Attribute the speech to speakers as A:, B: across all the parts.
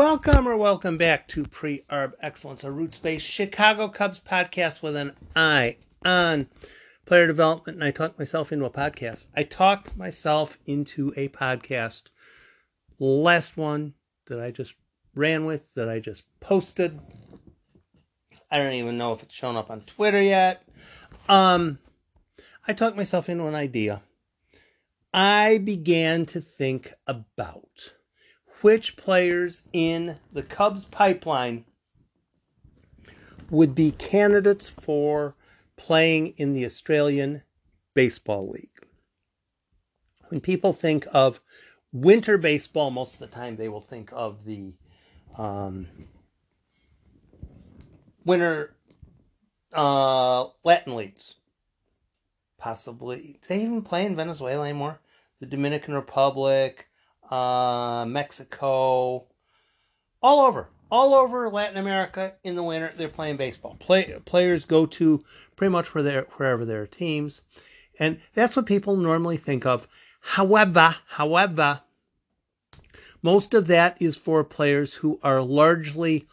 A: Welcome or welcome back to Pre Arb Excellence, a roots based Chicago Cubs podcast with an eye on player development. And I talked myself into a podcast. I talked myself into a podcast. Last one that I just ran with, that I just posted. I don't even know if it's shown up on Twitter yet. Um, I talked myself into an idea. I began to think about which players in the Cubs pipeline would be candidates for playing in the Australian Baseball League. When people think of winter baseball, most of the time they will think of the um, winter uh, Latin leagues. Possibly. Do they even play in Venezuela anymore? The Dominican Republic, uh, Mexico, all over, all over Latin America in the winter. They're playing baseball. Play, players go to pretty much where they're, wherever their teams, and that's what people normally think of. However, however, most of that is for players who are largely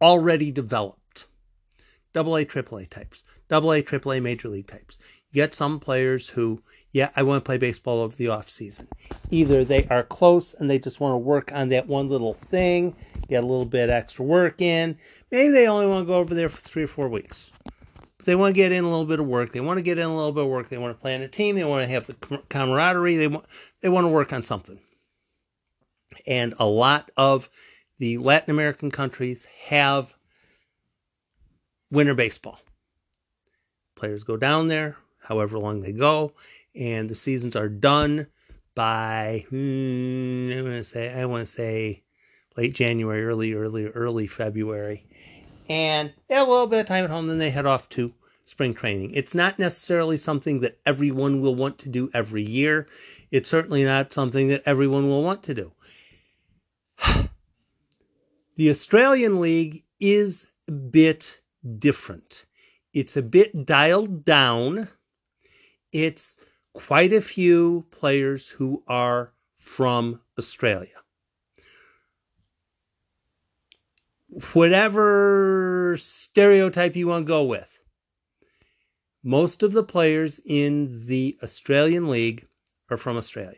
A: already developed. Double A, triple A types, double A, triple A, major league types. You get some players who yeah, I want to play baseball over the off season. Either they are close and they just want to work on that one little thing, get a little bit extra work in. Maybe they only want to go over there for three or four weeks. But they want to get in a little bit of work. They want to get in a little bit of work. They want to play on a team. They want to have the camaraderie. They want they want to work on something. And a lot of the Latin American countries have winter baseball. Players go down there, however long they go, and the seasons are done by hmm, I want to say I want to say late January, early early early February, and a little bit of time at home. Then they head off to spring training. It's not necessarily something that everyone will want to do every year. It's certainly not something that everyone will want to do. the Australian League is a bit different. It's a bit dialed down. It's quite a few players who are from Australia. Whatever stereotype you want to go with, most of the players in the Australian League are from Australia.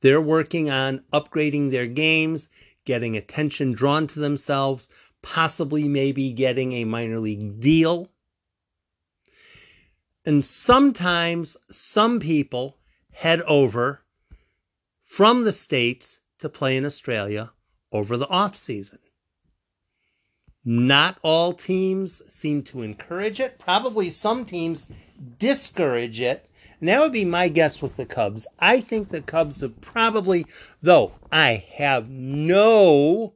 A: They're working on upgrading their games, getting attention drawn to themselves, possibly maybe getting a minor league deal and sometimes some people head over from the States to play in Australia over the off season. Not all teams seem to encourage it. Probably some teams discourage it. And that would be my guess with the Cubs. I think the Cubs have probably, though I have no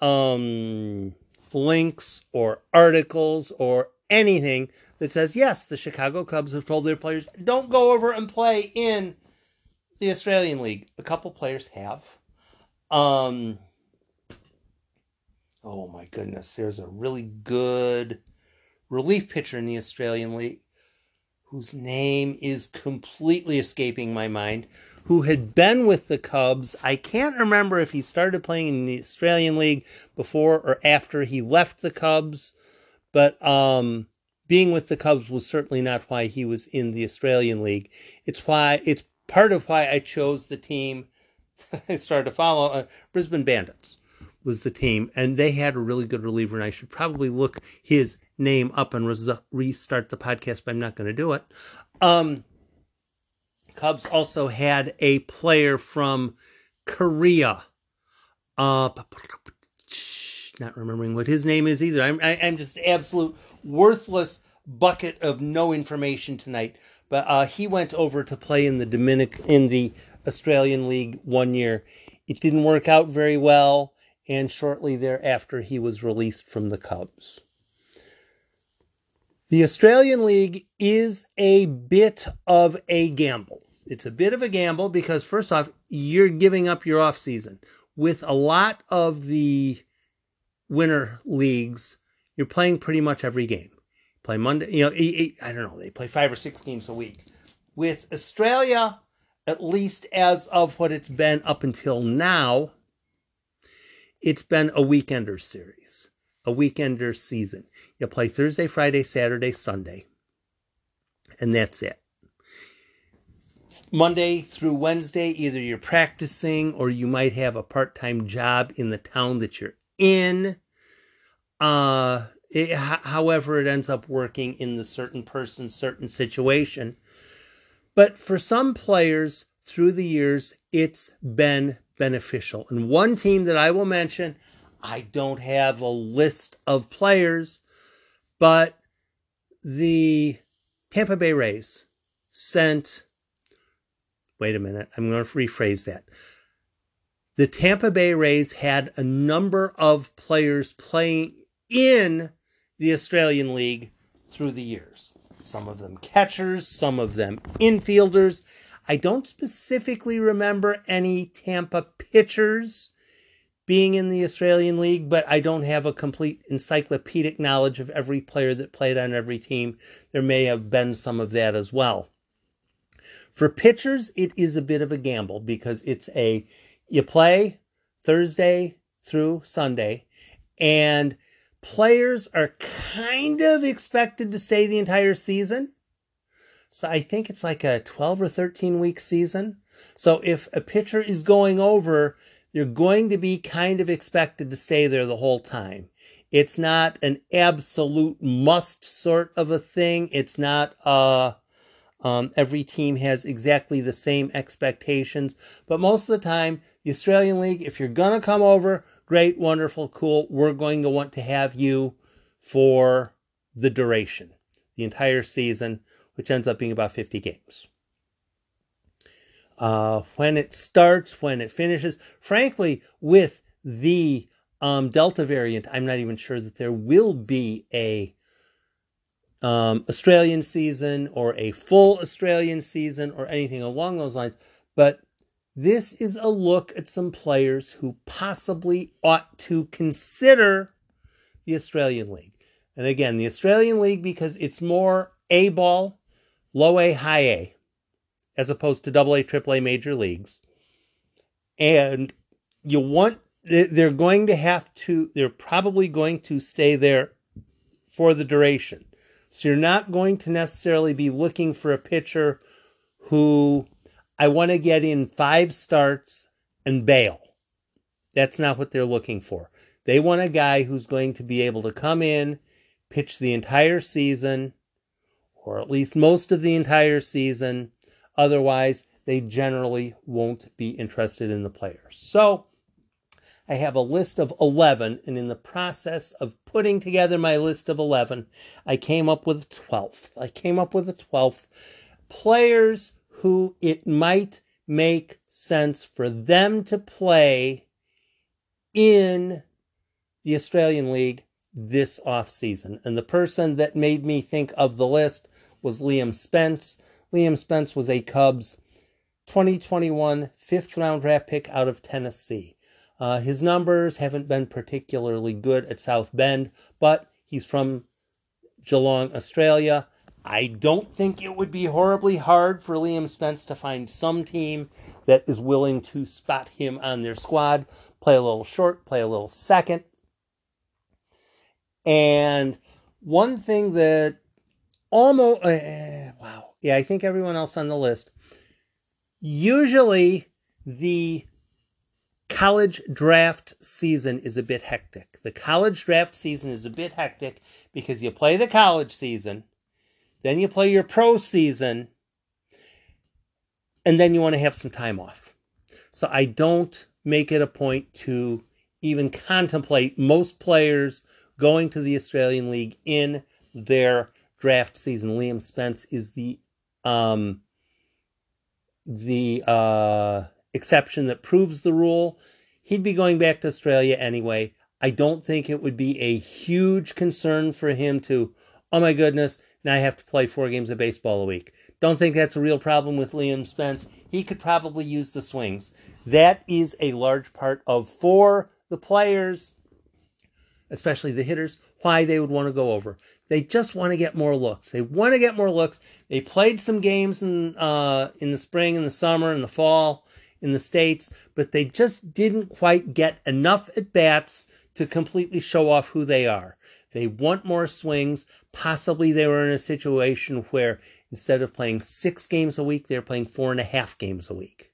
A: um, links or articles or anything that says, yes, the Chicago Cubs have told their players, don't go over and play in the Australian League. A couple players have. Um, oh my goodness, there's a really good relief pitcher in the Australian League whose name is completely escaping my mind, who had been with the Cubs. I can't remember if he started playing in the Australian League before or after he left the Cubs, but um, being with the Cubs was certainly not why he was in the Australian League. It's why it's part of why I chose the team I started to follow. Uh, Brisbane Bandits was the team, and they had a really good reliever. And I should probably look his name up and res- restart the podcast, but I'm not going to do it. Um, Cubs also had a player from Korea. Uh, not remembering what his name is either. I'm I, i am just absolute worthless bucket of no information tonight. But uh, he went over to play in the Dominic in the Australian League one year. It didn't work out very well, and shortly thereafter he was released from the Cubs. The Australian League is a bit of a gamble. It's a bit of a gamble because first off, you're giving up your off season. With a lot of the winter leagues, you're playing pretty much every game. Play Monday, you know, eight, eight, I don't know, they play five or six games a week. With Australia, at least as of what it's been up until now, it's been a weekender series, a weekender season. You play Thursday, Friday, Saturday, Sunday, and that's it. Monday through Wednesday, either you're practicing or you might have a part time job in the town that you're in. Uh, it, however, it ends up working in the certain person, certain situation. But for some players through the years, it's been beneficial. And one team that I will mention, I don't have a list of players, but the Tampa Bay Rays sent wait a minute, I'm going to rephrase that. The Tampa Bay Rays had a number of players playing in the Australian League through the years. Some of them catchers, some of them infielders. I don't specifically remember any Tampa pitchers being in the Australian League, but I don't have a complete encyclopedic knowledge of every player that played on every team. There may have been some of that as well. For pitchers, it is a bit of a gamble because it's a you play Thursday through Sunday, and players are kind of expected to stay the entire season. So I think it's like a 12 or 13 week season. So if a pitcher is going over, you're going to be kind of expected to stay there the whole time. It's not an absolute must sort of a thing. It's not a um, every team has exactly the same expectations, but most of the time, the Australian League, if you're going to come over, great, wonderful, cool, we're going to want to have you for the duration, the entire season, which ends up being about 50 games. Uh, when it starts, when it finishes, frankly, with the um, Delta variant, I'm not even sure that there will be a um, Australian season or a full Australian season or anything along those lines. But this is a look at some players who possibly ought to consider the Australian League. And again, the Australian League because it's more A ball, low A, high A, as opposed to double A, triple A major leagues. And you want, they're going to have to, they're probably going to stay there for the duration. So you're not going to necessarily be looking for a pitcher who I want to get in five starts and bail. That's not what they're looking for. They want a guy who's going to be able to come in, pitch the entire season, or at least most of the entire season. Otherwise, they generally won't be interested in the players. So, I have a list of 11, and in the process of putting together my list of 11, I came up with a 12th. I came up with a 12th. Players who it might make sense for them to play in the Australian League this off season. And the person that made me think of the list was Liam Spence. Liam Spence was a Cubs 2021 fifth round draft pick out of Tennessee. Uh, his numbers haven't been particularly good at South Bend, but he's from Geelong, Australia. I don't think it would be horribly hard for Liam Spence to find some team that is willing to spot him on their squad, play a little short, play a little second. And one thing that almost, uh, wow, yeah, I think everyone else on the list, usually the college draft season is a bit hectic. The college draft season is a bit hectic because you play the college season, then you play your pro season, and then you want to have some time off. So I don't make it a point to even contemplate most players going to the Australian League in their draft season. Liam Spence is the um the uh exception that proves the rule. He'd be going back to Australia anyway. I don't think it would be a huge concern for him to, oh my goodness, now I have to play four games of baseball a week. Don't think that's a real problem with Liam Spence. He could probably use the swings. That is a large part of for the players, especially the hitters, why they would want to go over. They just want to get more looks. They want to get more looks. They played some games in uh, in the spring, in the summer, in the fall in the States, but they just didn't quite get enough at bats to completely show off who they are. They want more swings. Possibly they were in a situation where instead of playing six games a week, they're playing four and a half games a week.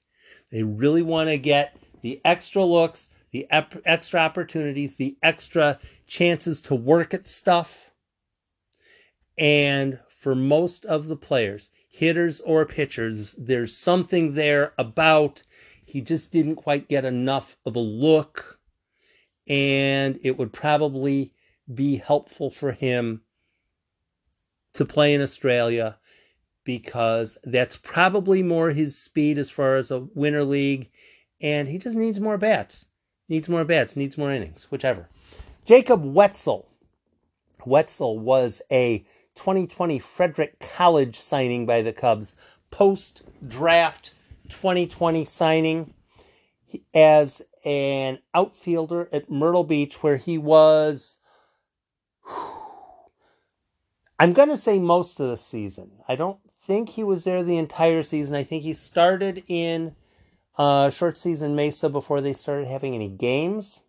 A: They really want to get the extra looks, the extra opportunities, the extra chances to work at stuff. And for most of the players, hitters or pitchers, there's something there about he just didn't quite get enough of a look. And it would probably be helpful for him to play in Australia because that's probably more his speed as far as a winter league. And he just needs more bats. Needs more bats, needs more innings, whichever. Jacob Wetzel. Wetzel was a 2020 Frederick College signing by the Cubs, post draft 2020 signing as an outfielder at Myrtle Beach, where he was, I'm going to say most of the season. I don't think he was there the entire season. I think he started in uh, short season Mesa before they started having any games.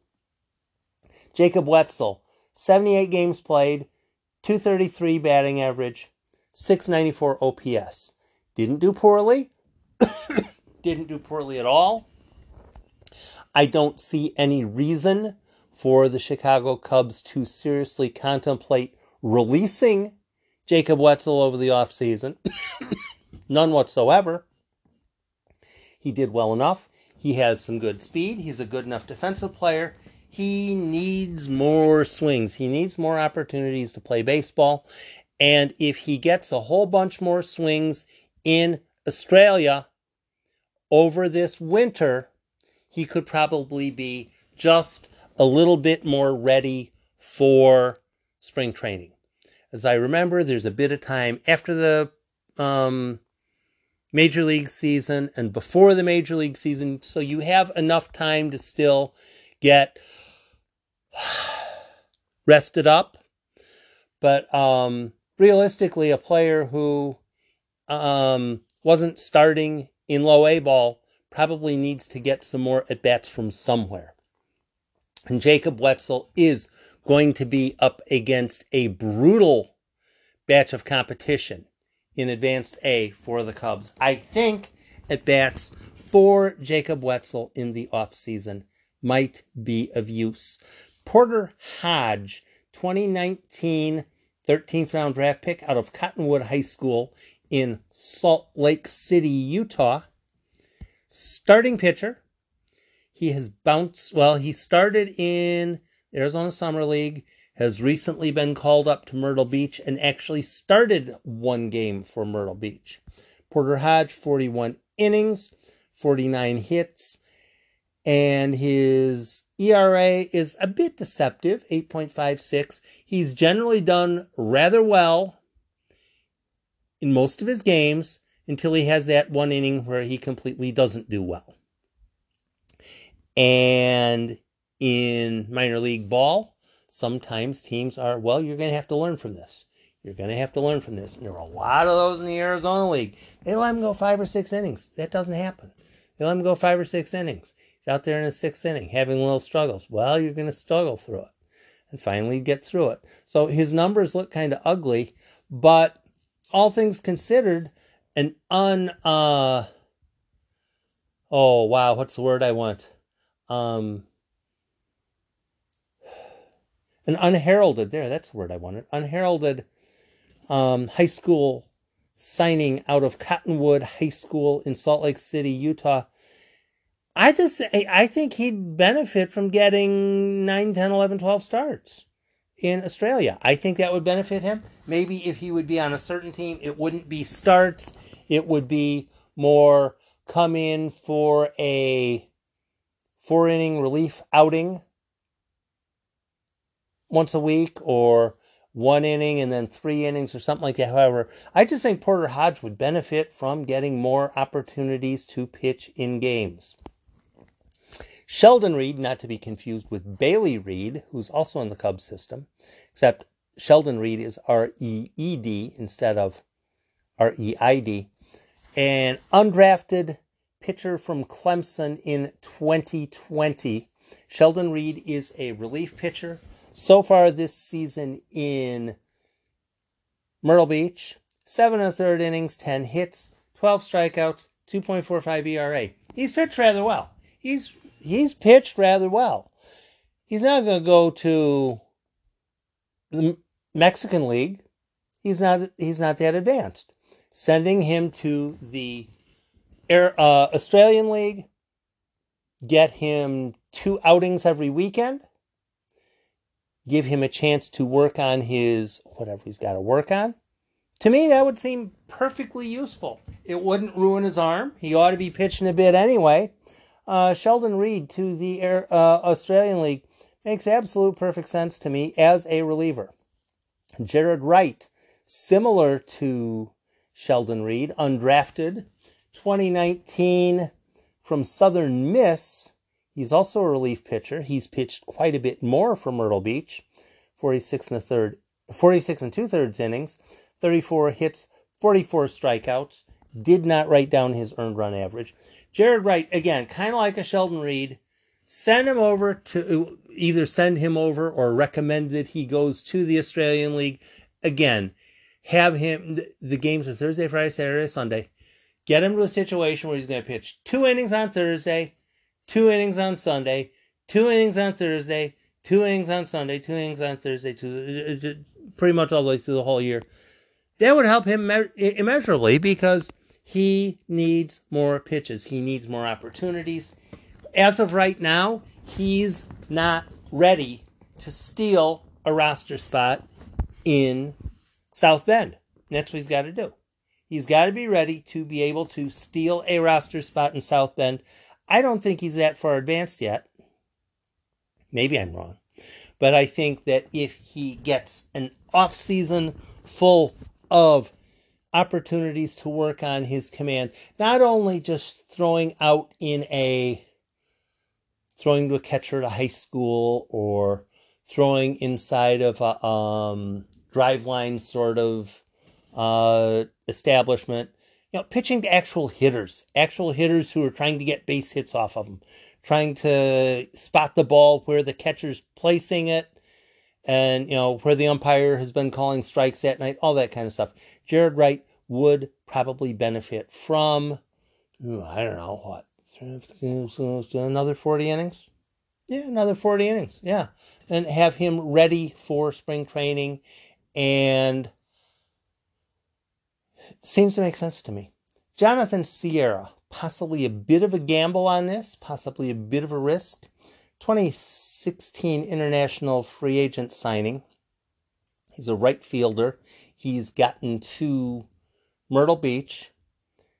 A: Jacob Wetzel, 78 games played, 233 batting average, 694 OPS. Didn't do poorly. Didn't do poorly at all. I don't see any reason for the Chicago Cubs to seriously contemplate releasing Jacob Wetzel over the offseason. None whatsoever. He did well enough. He has some good speed. He's a good enough defensive player. He needs more swings. He needs more opportunities to play baseball. And if he gets a whole bunch more swings in Australia over this winter, he could probably be just a little bit more ready for spring training. As I remember, there's a bit of time after the um, major league season and before the major league season, so you have enough time to still get rested up. But um, realistically, a player who um, wasn't starting in low A ball probably needs to get some more at bats from somewhere. And Jacob Wetzel is going to be up against a brutal batch of competition in Advanced A for the Cubs. I think at bats for Jacob Wetzel in the offseason might be of use. Porter Hodge, 2019 13th round draft pick out of Cottonwood High School in Salt Lake City, Utah. Starting pitcher. He has bounced, well, he started in Arizona Summer League, has recently been called up to Myrtle Beach, and actually started one game for Myrtle Beach. Porter Hodge, 41 innings, 49 hits, and his ERA is a bit deceptive, 8.56. He's generally done rather well in most of his games until he has that one inning where he completely doesn't do well. And in minor league ball, sometimes teams are, well, you're going to have to learn from this. You're going to have to learn from this. And there are a lot of those in the Arizona League. They let him go five or six innings. That doesn't happen. They let him go five or six innings out there in the sixth inning having little struggles. Well, you're going to struggle through it and finally get through it. So his numbers look kind of ugly, but all things considered, an un uh oh wow, what's the word I want? Um an unheralded there, that's the word I wanted. Unheralded um high school signing out of Cottonwood High School in Salt Lake City, Utah I just I think he'd benefit from getting 9, 10, 11, 12 starts in Australia. I think that would benefit him. Maybe if he would be on a certain team, it wouldn't be starts. It would be more come in for a four inning relief outing once a week or one inning and then three innings or something like that. However, I just think Porter Hodge would benefit from getting more opportunities to pitch in games. Sheldon Reed, not to be confused with Bailey Reid, who's also in the Cubs system, except Sheldon Reed is R E E D instead of R E I D. An undrafted pitcher from Clemson in 2020. Sheldon Reed is a relief pitcher. So far this season in Myrtle Beach, seven and a third innings, 10 hits, 12 strikeouts, 2.45 ERA. He's pitched rather well. He's he's pitched rather well. He's not going to go to the Mexican League. He's not he's not that advanced. Sending him to the Air, uh, Australian League, get him two outings every weekend, give him a chance to work on his whatever he's got to work on. To me, that would seem perfectly useful. It wouldn't ruin his arm. He ought to be pitching a bit anyway. Uh, Sheldon Reed to the Air, uh, Australian League makes absolute perfect sense to me as a reliever. Jared Wright, similar to Sheldon Reed, undrafted, 2019 from Southern Miss. He's also a relief pitcher. He's pitched quite a bit more for Myrtle Beach, 46 and a third, 46 and two thirds innings, 34 hits, 44 strikeouts. Did not write down his earned run average. Jared Wright, again, kind of like a Sheldon Reed, send him over to either send him over or recommend that he goes to the Australian League. Again, have him, the games are Thursday, Friday, Saturday, Sunday. Get him to a situation where he's going to pitch two innings on Thursday, two innings on Sunday, two innings on Thursday, two innings on Sunday, two innings on Thursday, two, uh, uh, pretty much all the way through the whole year. That would help him immeasurably because he needs more pitches. He needs more opportunities. As of right now, he's not ready to steal a roster spot in South Bend. That's what he's got to do. He's got to be ready to be able to steal a roster spot in South Bend. I don't think he's that far advanced yet. Maybe I'm wrong. But I think that if he gets an off season full of opportunities to work on his command, not only just throwing out in a throwing to a catcher at a high school or throwing inside of a um, Driveline sort of uh, establishment. You know, pitching to actual hitters, actual hitters who are trying to get base hits off of them, trying to spot the ball where the catcher's placing it, and you know where the umpire has been calling strikes that night, all that kind of stuff. Jared Wright would probably benefit from, I don't know what, another forty innings. Yeah, another 40 innings. Yeah. And have him ready for spring training and seems to make sense to me. Jonathan Sierra, possibly a bit of a gamble on this, possibly a bit of a risk. 2016 international free agent signing. He's a right fielder. He's gotten to Myrtle Beach,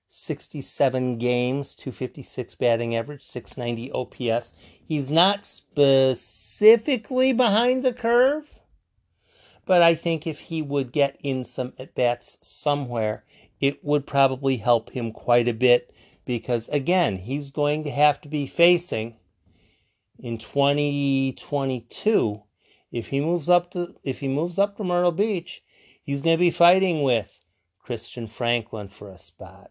A: 67 games, 256 batting average, 690 OPS. He's not specifically behind the curve but I think if he would get in some at bats somewhere, it would probably help him quite a bit because, again, he's going to have to be facing in 2022 if he moves up to if he moves up to Myrtle Beach, he's going to be fighting with Christian Franklin for a spot,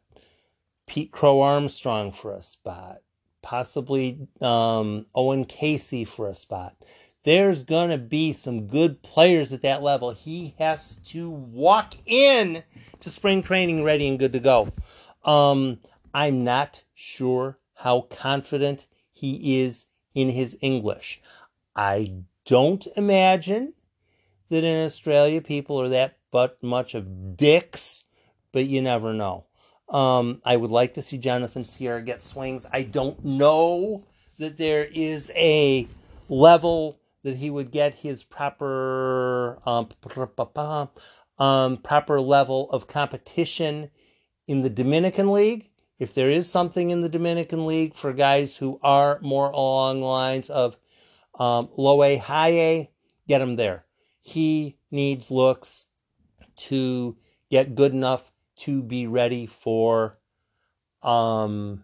A: Pete Crow Armstrong for a spot, possibly um, Owen Caissie for a spot there's going to be some good players at that level. He has to walk in to spring training ready and good to go. Um, I'm not sure how confident he is in his English. I don't imagine that in Australia people are that but much of dicks, but you never know. Um, I would like to see Jonathan Sierra get swings. I don't know that there is a level that he would get his proper um, um, proper level of competition in the Dominican League. If there is something in the Dominican League for guys who are more along lines of um, low A, high A, get him there. He needs looks to get good enough to be ready for um,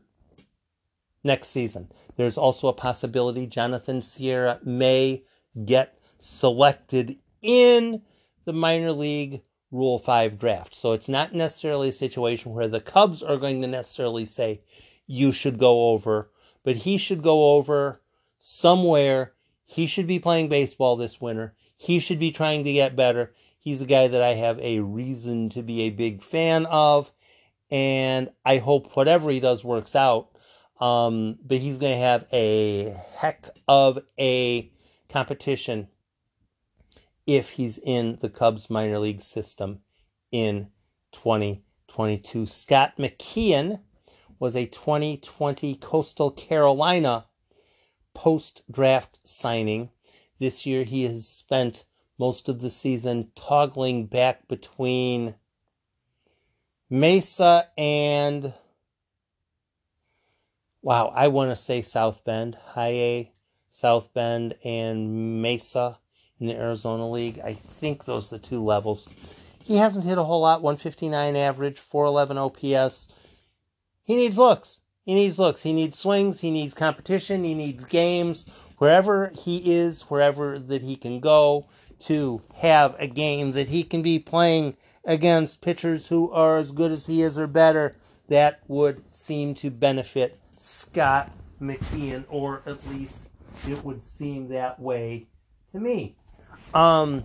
A: next season. There's also a possibility Jonathan Sierra may get selected in the minor league Rule 5 draft. So it's not necessarily a situation where the Cubs are going to necessarily say, you should go over, but he should go over somewhere. He should be playing baseball this winter. He should be trying to get better. He's a guy that I have a reason to be a big fan of, and I hope whatever he does works out. Um, but he's going to have a heck of a competition if he's in the Cubs minor league system in 2022. Scott McKeon was a 2020 Coastal Carolina post draft signing. This year he has spent most of the season toggling back between Mesa and wow, I want to say South Bend, High A, South Bend, and Mesa in the Arizona League. I think those are the two levels. He hasn't hit a whole lot, 159 average, 411 OPS. He needs looks. He needs looks. He needs swings. He needs competition. He needs games. Wherever he is, wherever that he can go to have a game that he can be playing against pitchers who are as good as he is or better, that would seem to benefit Scott McKeon, or at least it would seem that way to me. Um,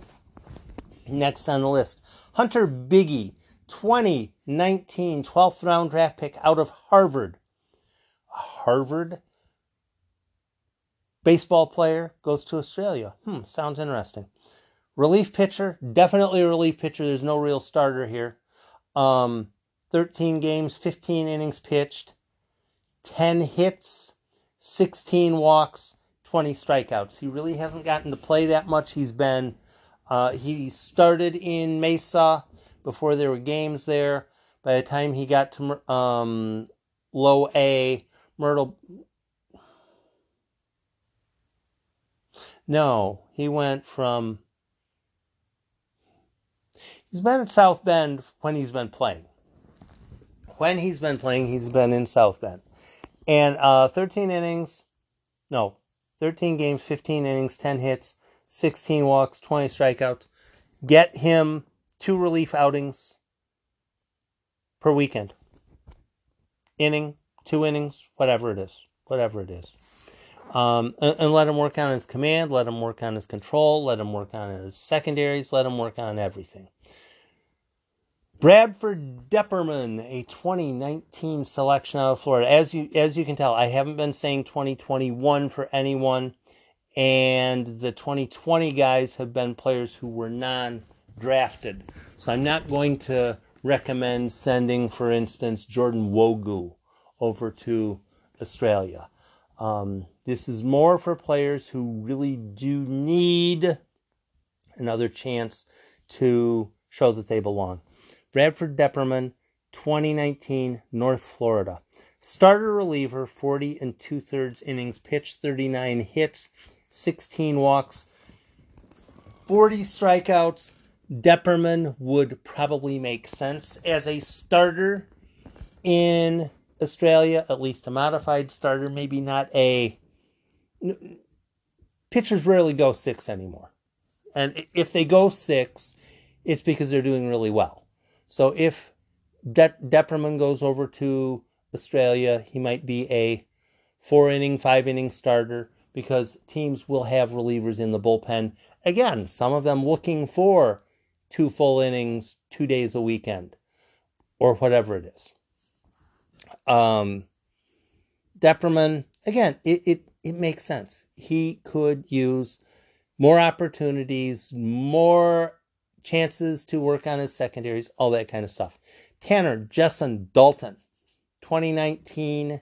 A: next on the list, Hunter Bigge, 2019 12th round draft pick out of Harvard. Harvard baseball player goes to Australia. Hmm, sounds interesting. Relief pitcher, definitely a relief pitcher. There's no real starter here. Um, 13 games, 15 innings pitched, 10 hits, 16 walks, 20 strikeouts. He really hasn't gotten to play that much. He's been, uh, he started in Mesa before there were games there. By the time he got to um, low A, Myrtle. No, he went from. He's been at South Bend when he's been playing. When he's been playing, he's been in South Bend. And uh, 13 innings, no, 13 games, 15 innings, 10 hits, 16 walks, 20 strikeouts. Get him two relief outings per weekend. Inning, two innings, whatever it is. Whatever it is. Um, and, and, let him work on his command, let him work on his control, let him work on his secondaries, let him work on everything. Bradford Deppermann, a 2019 selection out of Florida. As you as you can tell, I haven't been saying 2021 for anyone, and the 2020 guys have been players who were non-drafted. So I'm not going to recommend sending, for instance, Jordan Nwogu over to Australia. Um, this is more for players who really do need another chance to show that they belong. Bradford Deppermann, 2019, North Florida. Starter reliever, 40 and two thirds innings pitched, 39 hits, 16 walks, 40 strikeouts. Deppermann would probably make sense as a starter in Australia, at least a modified starter, maybe not a. Pitchers rarely go six anymore. And if they go six, it's because they're doing really well. So if De- Deppermann goes over to Australia, he might be a four inning, five inning starter because teams will have relievers in the bullpen. Again, some of them looking for two full innings, two days a weekend, or whatever it is. Um, Deppermann, again, it, it, it makes sense. He could use more opportunities, more chances to work on his secondaries, all that kind of stuff. Tanner Jessen Dalton, 2019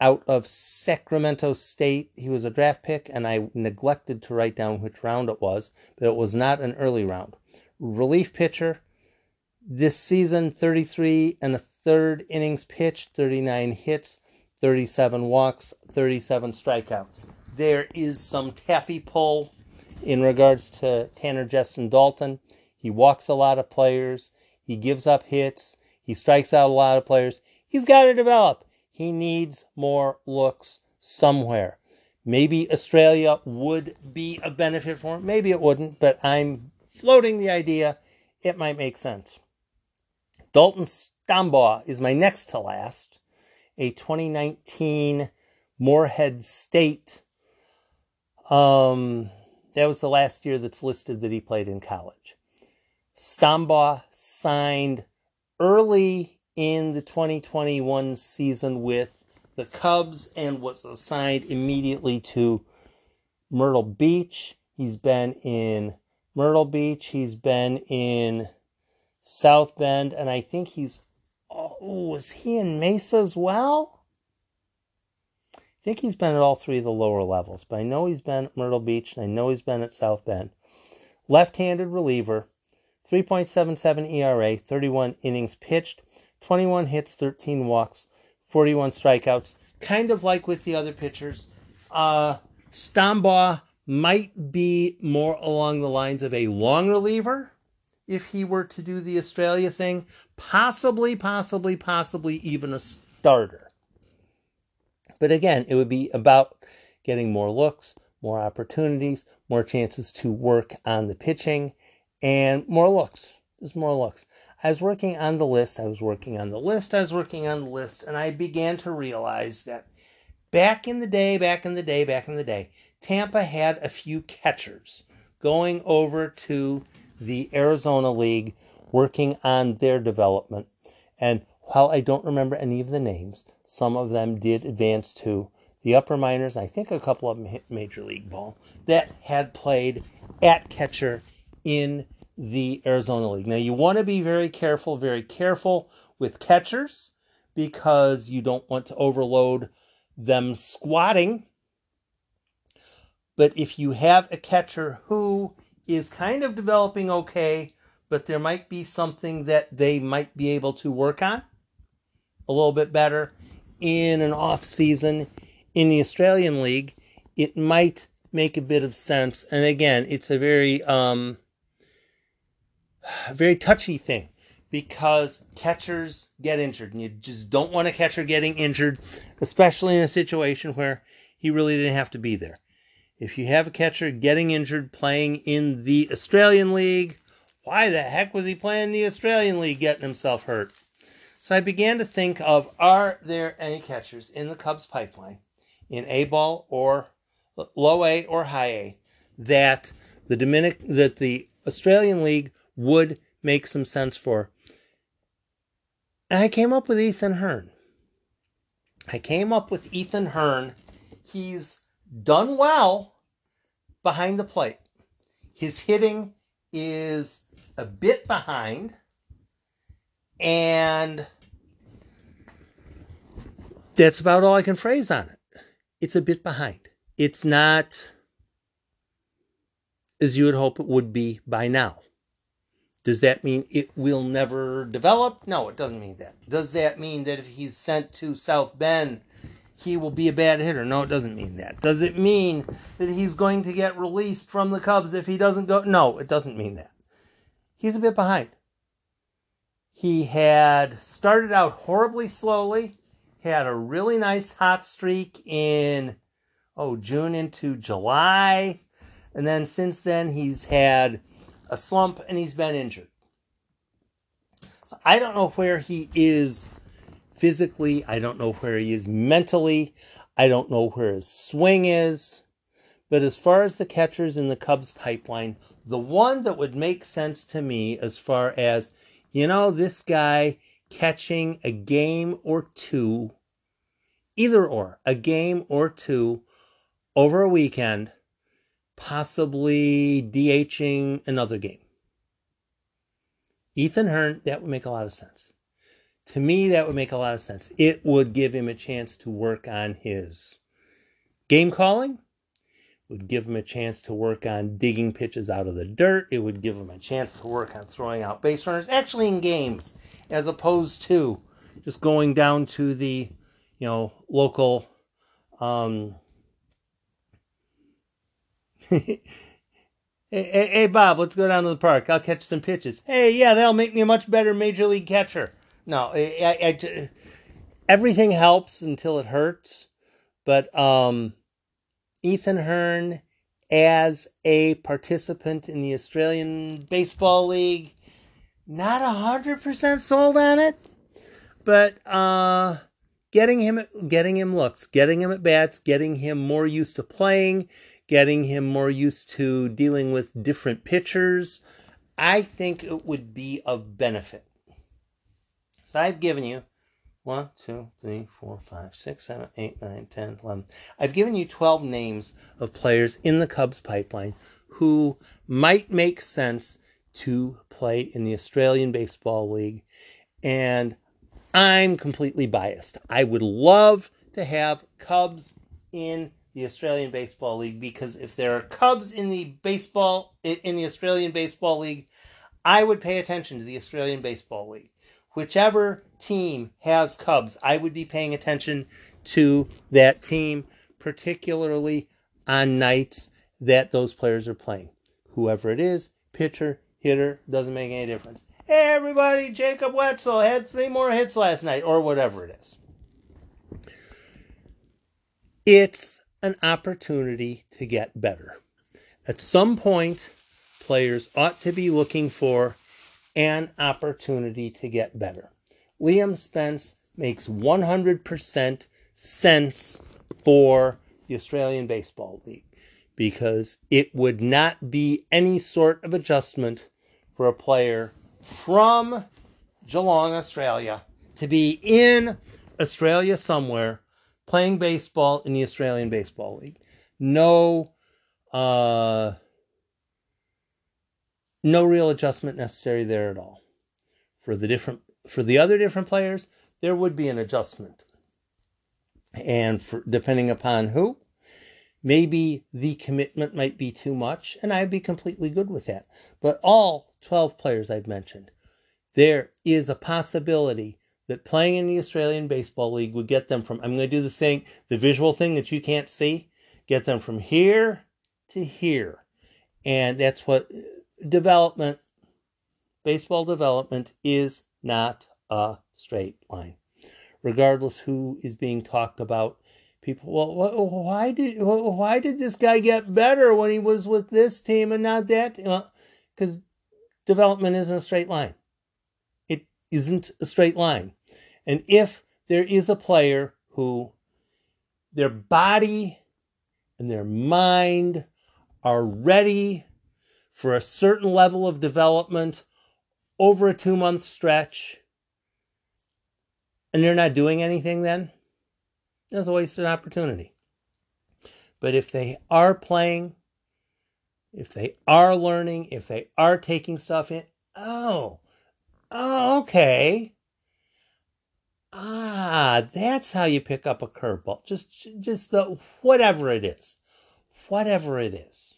A: out of Sacramento State. He was a draft pick, and I neglected to write down which round it was, but it was not an early round. Relief pitcher. This season, 33 and a third innings pitched, 39 hits, 37 walks, 37 strikeouts. There is some taffy pull in regards to Tanner Jessen Dalton. He walks a lot of players. He gives up hits. He strikes out a lot of players. He's got to develop. He needs more looks somewhere. Maybe Australia would be a benefit for him. Maybe it wouldn't, but I'm floating the idea it might make sense. Dalton Stambaugh is my next to last. a 2019 Moorhead State. Um, that was the last year that's listed that he played in college. Stambaugh signed early in the 2021 season with the Cubs and was assigned immediately to Myrtle Beach. He's been in Myrtle Beach, he's been in South Bend, and I think he's oh, was he in Mesa as well? I think he's been at all three of the lower levels, but I know he's been at Myrtle Beach and I know he's been at South Bend. Left-handed reliever, 3.77 ERA, 31 innings pitched, 21 hits, 13 walks, 41 strikeouts. Kind of like with the other pitchers. Uh, Stambaugh might be more along the lines of a long reliever if he were to do the Australia thing. Possibly, possibly, possibly even a starter. But again, it would be about getting more looks, more opportunities, more chances to work on the pitching, and more looks. There's more looks. I was working on the list, I was working on the list, I was working on the list, and I began to realize that back in the day, back in the day, back in the day, Tampa had a few catchers going over to the Arizona League working on their development. And while I don't remember any of the names, some of them did advance to the upper minors. I think a couple of them hit Major League Ball that had played at catcher in the Arizona League. Now, you want to be very careful, very careful with catchers because you don't want to overload them squatting. But if you have a catcher who is kind of developing okay, but there might be something that they might be able to work on a little bit better in an off season in the Australian League, it might make a bit of sense. And again, it's a very um, very touchy thing because catchers get injured and you just don't want a catcher getting injured, especially in a situation where he really didn't have to be there. If you have a catcher getting injured playing in the Australian League, why the heck was he playing the Australian League getting himself hurt? So I began to think of are there any catchers in the Cubs pipeline in A ball or low A or high A that the Dominic that the Australian League would make some sense for. And I came up with Ethan Hearn. I came up with Ethan Hearn. He's done well behind the plate. His hitting is a bit behind, and that's about all I can phrase on it. It's a bit behind. It's not as you would hope it would be by now. Does that mean it will never develop? No, it doesn't mean that. Does that mean that if he's sent to South Bend, he will be a bad hitter? No, it doesn't mean that. Does it mean that he's going to get released from the Cubs if he doesn't go? No, it doesn't mean that. He's a bit behind. He had started out horribly slowly, had a really nice hot streak in, oh, June into July. And then since then, he's had a slump and he's been injured. So I don't know where he is physically. I don't know where he is mentally. I don't know where his swing is. But as far as the catchers in the Cubs pipeline, the one that would make sense to me as far as, you know, this guy catching a game or two, either or, a game or two over a weekend possibly DHing another game. Ethan Hearn, that would make a lot of sense. To me, that would make a lot of sense. It would give him a chance to work on his game calling, would give him a chance to work on digging pitches out of the dirt. It would give him a chance to work on throwing out base runners, actually in games, as opposed to just going down to the, you know, local um, hey, hey, hey, Bob, let's go down to the park. I'll catch some pitches. Hey, yeah, that'll make me a much better major league catcher. No, I, I, I, everything helps until it hurts. But um, Ethan Hearn, as a participant in the Australian Baseball League, not a hundred percent sold on it. But uh, getting him getting him looks, getting him at bats, getting him more used to playing, getting him more used to dealing with different pitchers. I think it would be of benefit. So I've given you one, two, three, four, five, six, seven, eight, nine, ten, eleven. I've given you 12 names of players in the Cubs pipeline who might make sense to play in the Australian Baseball League. And I'm completely biased. I would love to have Cubs in the Australian Baseball League because if there are Cubs in the baseball in the Australian Baseball League, I would pay attention to the Australian Baseball League. Whichever team has Cubs, I would be paying attention to that team, particularly on nights that those players are playing. Whoever it is, pitcher, hitter, doesn't make any difference. Hey everybody, Jacob Wetzel had three more hits last night, or whatever it is. It's an opportunity to get better. At some point, players ought to be looking for an opportunity to get better. Liam Spence makes 100% sense for the Australian Baseball League because it would not be any sort of adjustment for a player from Geelong, Australia, to be in Australia somewhere playing baseball in the Australian Baseball League. No, uh, no real adjustment necessary there at all. For the different, for the other different players, there would be an adjustment, and for depending upon who, maybe the commitment might be too much, and I'd be completely good with that. But all 12 players I've mentioned, there is a possibility that playing in the Australian Baseball League would get them from, I'm going to do the thing, the visual thing that you can't see, get them from here to here. And that's what uh, development, baseball development, is not a straight line. Regardless who is being talked about, people, well, why did why did this guy get better when he was with this team and not that? Uh, because well, development isn't a straight line. It isn't a straight line. And if there is a player who their body and their mind are ready for a certain level of development over a two month stretch and they're not doing anything then, that's a wasted opportunity. But if they are playing, if they are learning, if they are taking stuff in, oh, oh okay. Ah, that's how you pick up a curveball. Just, just the whatever it is, whatever it is.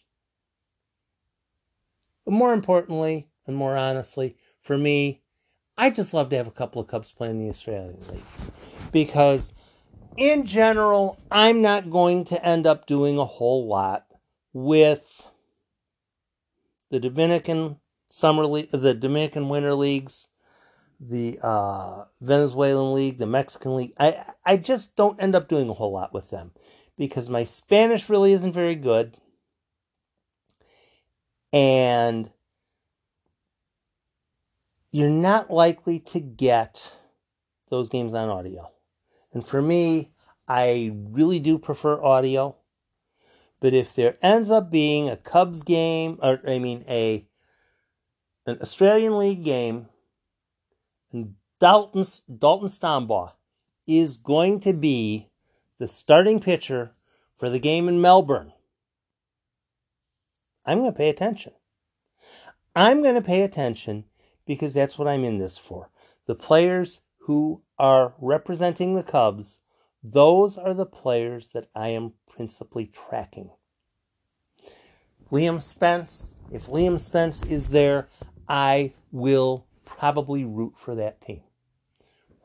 A: But more importantly, and more honestly, for me, I just love to have a couple of Cubs play in the Australian League because, in general, I'm not going to end up doing a whole lot with the Dominican summer league, the Dominican winter leagues the uh, Venezuelan league, the Mexican league. I I just don't end up doing a whole lot with them because my Spanish really isn't very good, and you're not likely to get those games on audio. And for me, I really do prefer audio. But if there ends up being a Cubs game, or I mean a an Australian League game and Dalton, Dalton Stombaugh is going to be the starting pitcher for the game in Melbourne. I'm going to pay attention. I'm going to pay attention because that's what I'm in this for. The players who are representing the Cubs, those are the players that I am principally tracking. Liam Spence, if Liam Spence is there, I will probably root for that team.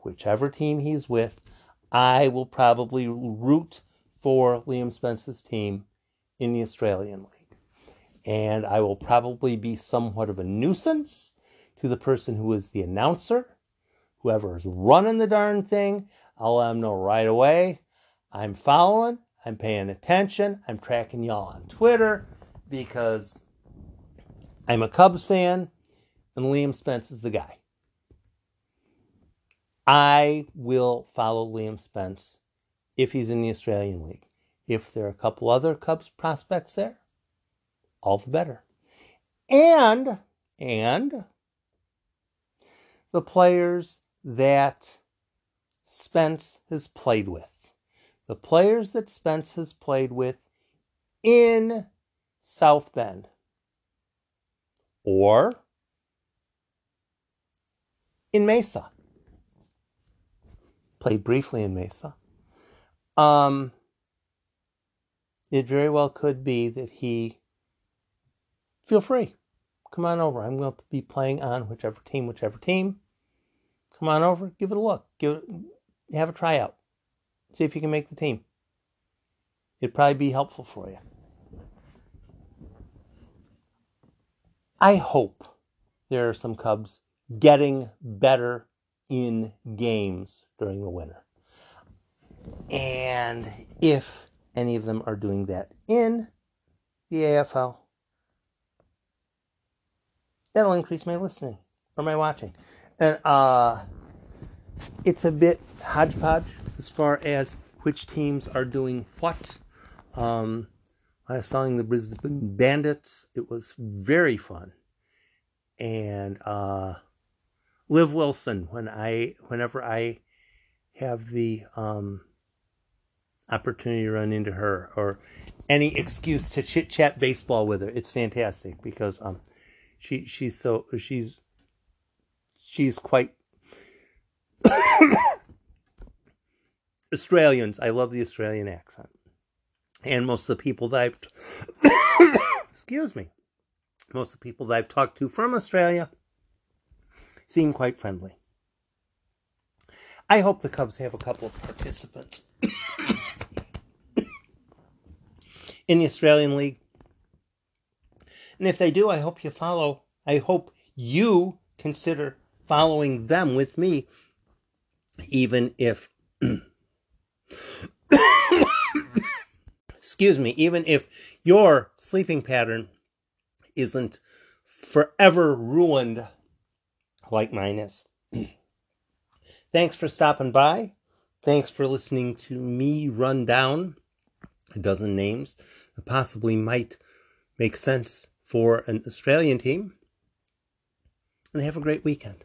A: Whichever team he's with, I will probably root for Liam Spence's team in the Australian League. And I will probably be somewhat of a nuisance to the person who is the announcer. Whoever is running the darn thing, I'll let them know right away. I'm following, I'm paying attention, I'm tracking y'all on Twitter because I'm a Cubs fan and Liam Spence is the guy. I will follow Liam Spence if he's in the Australian League. If there are a couple other Cubs prospects there, all the better. And and the players that Spence has played with. The players that Spence has played with in South Bend or in Mesa. Played briefly in Mesa. Um, it very well could be that he feel free. Come on over. I'm going to be playing on whichever team, whichever team. Come on over, give it a look. Give it, have a tryout. See if you can make the team. It'd probably be helpful for you. I hope there are some Cubs getting better in games during the winter. And if any of them are doing that in the AFL, that'll increase my listening or my watching. And uh, it's a bit hodgepodge as far as which teams are doing what. Um, I was following the Brisbane Bandits. It was very fun. And uh, Liv Wilson, when I, whenever I have the um, opportunity to run into her or any excuse to chit chat baseball with her, it's fantastic because um, she she's so she's she's quite Australians. I love the Australian accent. And most of the people that I've excuse me. Most of the people that I've talked to from Australia seem quite friendly. I hope the Cubs have a couple of participants in the Australian League. And if they do, I hope you follow. I hope you consider following them with me, even if, excuse me, even if your sleeping pattern isn't forever ruined like mine is. Thanks for stopping by. Thanks for listening to me run down a dozen names that possibly might make sense for an Australian team and have a great weekend.